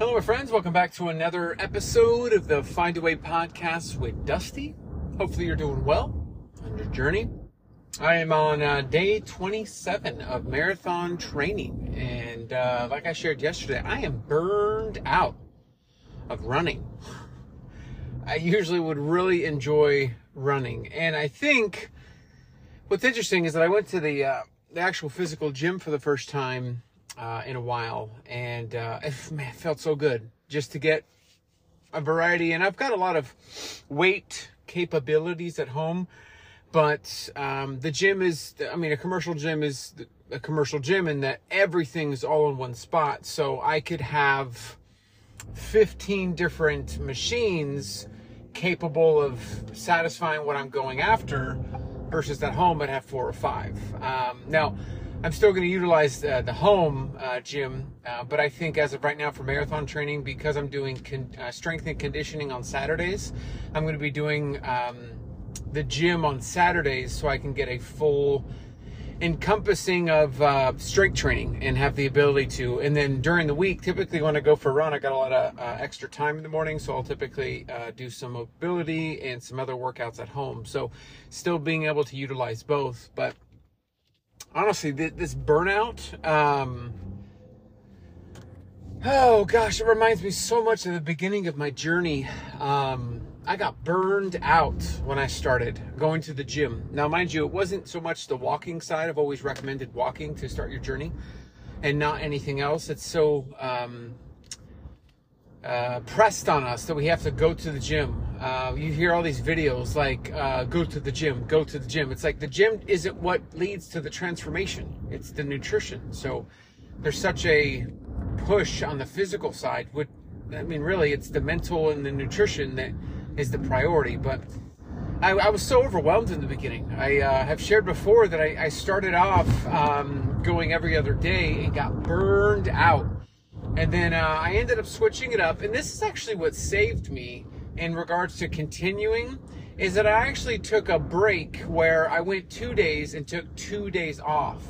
Hello, my friends. Welcome back to another episode of the Find a Way podcast with Dusty. Hopefully, you're doing well on your journey. I am on uh, day 27 of marathon training, and uh, like I shared yesterday, I am burned out of running. I usually would really enjoy running, and I think what's interesting is that I went to the uh, the actual physical gym for the first time uh, in a while, and uh, it, man, it felt so good just to get a variety. And I've got a lot of weight capabilities at home, but um, the gym is, I mean, a commercial gym is a commercial gym in that everything's all in one spot. So I could have 15 different machines capable of satisfying what I'm going after versus at home I'd have four or five. Um, now, I'm still going to utilize uh, the home uh, gym, uh, but I think as of right now for marathon training, because I'm doing con- uh, strength and conditioning on Saturdays, I'm going to be doing um, the gym on Saturdays so I can get a full encompassing of uh, strength training and have the ability to. And then during the week, typically when I go for a run, I got a lot of uh, extra time in the morning, so I'll typically do some mobility and some other workouts at home. So still being able to utilize both, but honestly, this burnout, um, oh gosh, it reminds me so much of the beginning of my journey. Um, I got burned out when I started going to the gym. Now, mind you, it wasn't so much the walking side. I've always recommended walking to start your journey and not anything else. It's so um, uh, pressed on us that we have to go to the gym. Uh, you hear all these videos like uh, go to the gym, go to the gym. It's like the gym isn't what leads to the transformation, it's the nutrition. So there's such a push on the physical side. Would I mean, really, it's the mental and the nutrition that is the priority. But I, I was so overwhelmed in the beginning. I uh, have shared before that I, I started off um, going every other day and got burned out and then uh, I ended up switching it up. And this is actually what saved me in regards to continuing is that I actually took a break where I went two days and took two days off.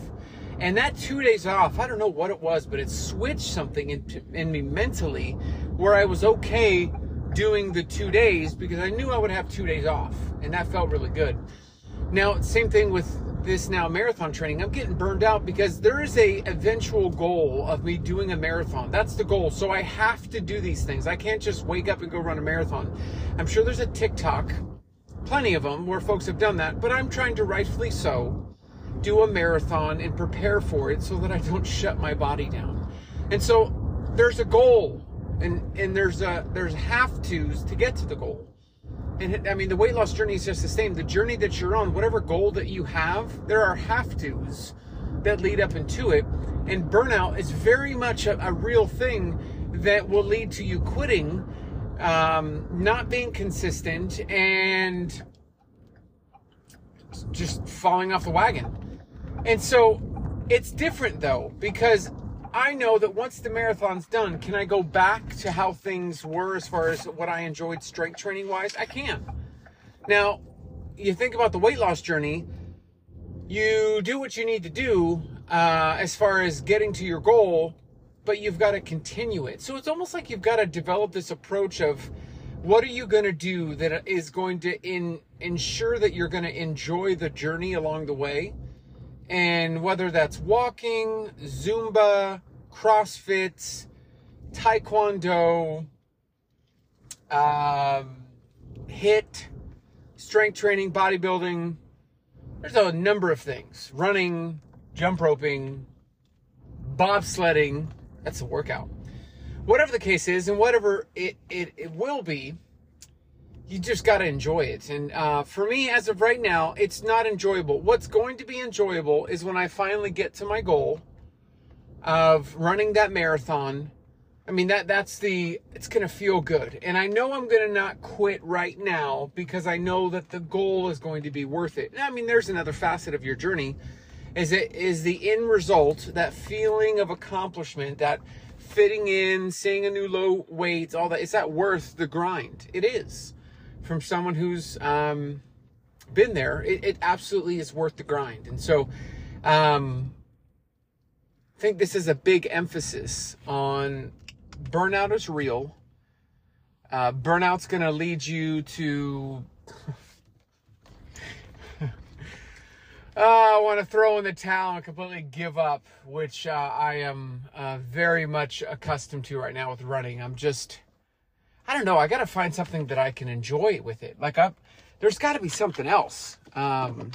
And that two days off, I don't know what it was, but it switched something in, in me mentally where I was okay doing the two days because I knew I would have two days off. And that felt really good. Now, same thing with this now marathon training, I'm getting burned out because there is a eventual goal of me doing a marathon. That's the goal. So I have to do these things. I can't just wake up and go run a marathon. I'm sure there's a TikTok, plenty of them where folks have done that, but I'm trying to rightfully so do a marathon and prepare for it so that I don't shut my body down. And so there's a goal and and there's a there's have tos to get to the goal. And I mean, the weight loss journey is just the same. The journey that you're on, whatever goal that you have, there are have tos that lead up into it. And burnout is very much a, a real thing that will lead to you quitting, um, not being consistent, and just falling off the wagon. And so it's different though, because I know that once the marathon's done, can I go back to how things were as far as what I enjoyed strength training wise? I can. Now, you think about the weight loss journey, you do what you need to do uh, as far as getting to your goal, but you've got to continue it. So it's almost like you've got to develop this approach of what are you going to do that is going to in, ensure that you're going to enjoy the journey along the way and whether that's walking, Zumba, CrossFit, Taekwondo, um, HIIT, strength training, bodybuilding, there's a number of things. Running, jump roping, bobsledding, that's a workout. Whatever the case is, and whatever it, it, it will be, you just got to enjoy it. And uh, for me, as of right now, it's not enjoyable. What's going to be enjoyable is when I finally get to my goal of running that marathon. I mean that that's the it's going to feel good. And I know I'm going to not quit right now because I know that the goal is going to be worth it. Now, I mean there's another facet of your journey is it is the end result, that feeling of accomplishment, that fitting in, seeing a new low weight, all that. Is that worth the grind? It is from someone who's um, been there, it, it, absolutely is worth the grind. And so, um, I think this is a big emphasis on burnout is real. Uh, burnout's going to lead you to. Uh, I want to throw in the towel and completely give up, which uh, I am uh, very much accustomed to right now with running. I'm just, I don't know. I got to find something that I can enjoy with it. Like, I, there's got to be something else. Um,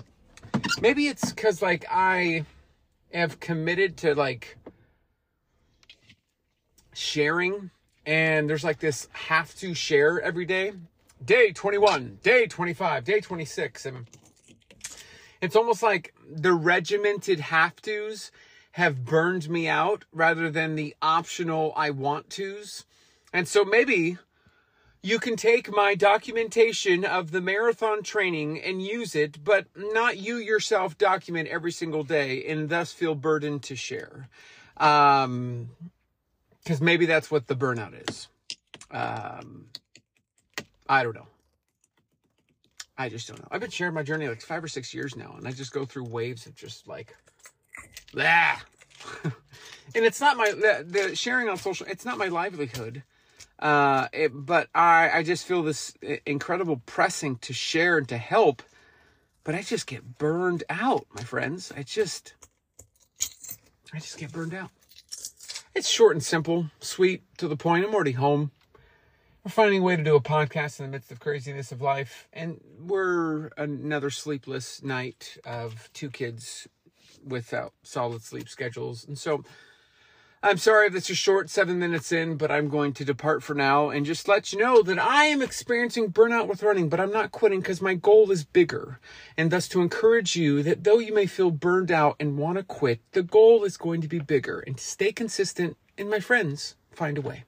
maybe it's because like I have committed to like sharing, and there's like this have to share every day. Day 21, day 25, day 26, and it's almost like the regimented have tos have burned me out rather than the optional I want tos. And so maybe you can take my documentation of the marathon training and use it, but not you yourself document every single day and thus feel burdened to share. Um, because maybe that's what the burnout is. Um, I don't know. I just don't know. I've been sharing my journey like five or six years now, and I just go through waves of just like, ah. and it's not my the, the, sharing on social. It's not my livelihood, uh, it, but I I just feel this incredible pressing to share and to help, but I just get burned out, my friends. I just I just get burned out. It's short and simple, sweet to the point. I'm already home we're finding a way to do a podcast in the midst of craziness of life and we're another sleepless night of two kids without solid sleep schedules and so i'm sorry if this is short seven minutes in but i'm going to depart for now and just let you know that i am experiencing burnout with running but i'm not quitting because my goal is bigger. And thus to encourage you that though you may feel burned out and want to quit the goal is going to be bigger. And to stay consistent and my friends find a way